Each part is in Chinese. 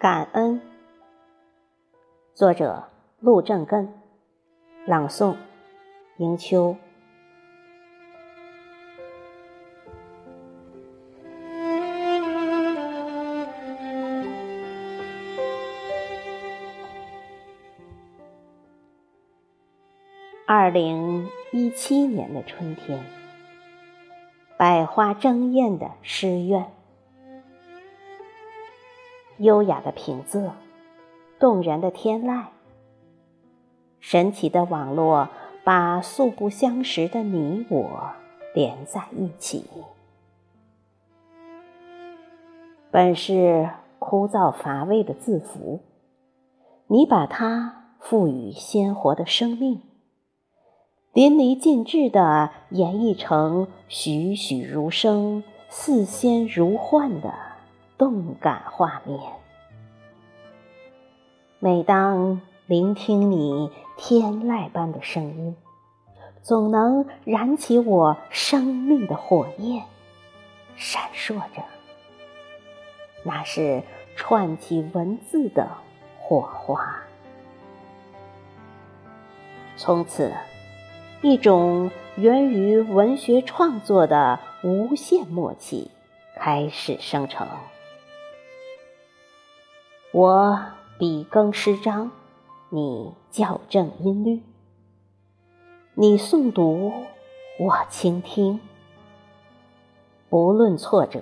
感恩。作者：陆正根，朗诵：迎秋。二零一七年的春天，百花争艳的诗苑，优雅的平仄，动人的天籁，神奇的网络把素不相识的你我连在一起。本是枯燥乏味的字符，你把它赋予鲜活的生命。淋漓尽致地演绎成栩栩如生、似仙如幻的动感画面。每当聆听你天籁般的声音，总能燃起我生命的火焰，闪烁着。那是串起文字的火花。从此。一种源于文学创作的无限默契开始生成。我笔耕诗章，你校正音律；你诵读，我倾听。不论挫折，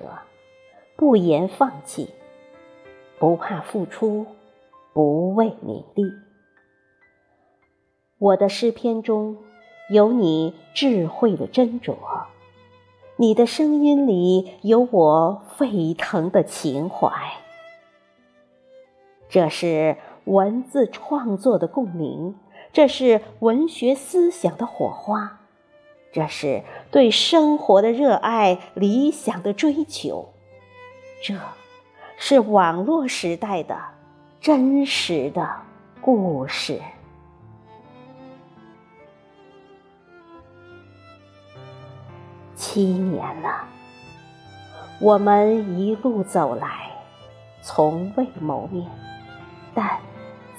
不言放弃，不怕付出，不为名利。我的诗篇中。有你智慧的斟酌，你的声音里有我沸腾的情怀。这是文字创作的共鸣，这是文学思想的火花，这是对生活的热爱、理想的追求。这是网络时代的真实的故事。七年了，我们一路走来，从未谋面，但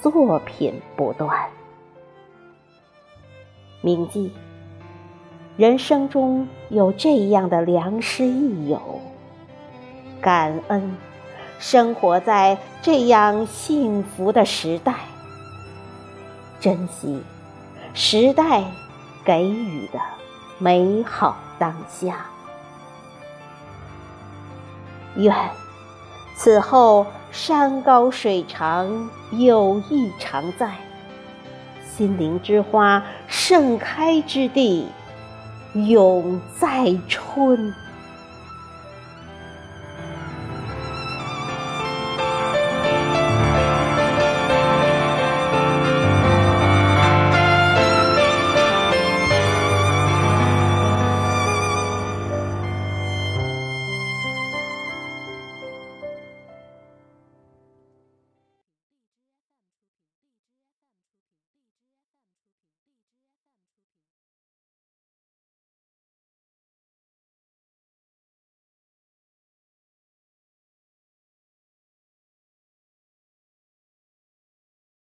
作品不断。铭记，人生中有这样的良师益友，感恩生活在这样幸福的时代，珍惜时代给予的美好。当下，愿此后山高水长，友谊常在；心灵之花盛开之地，永在春。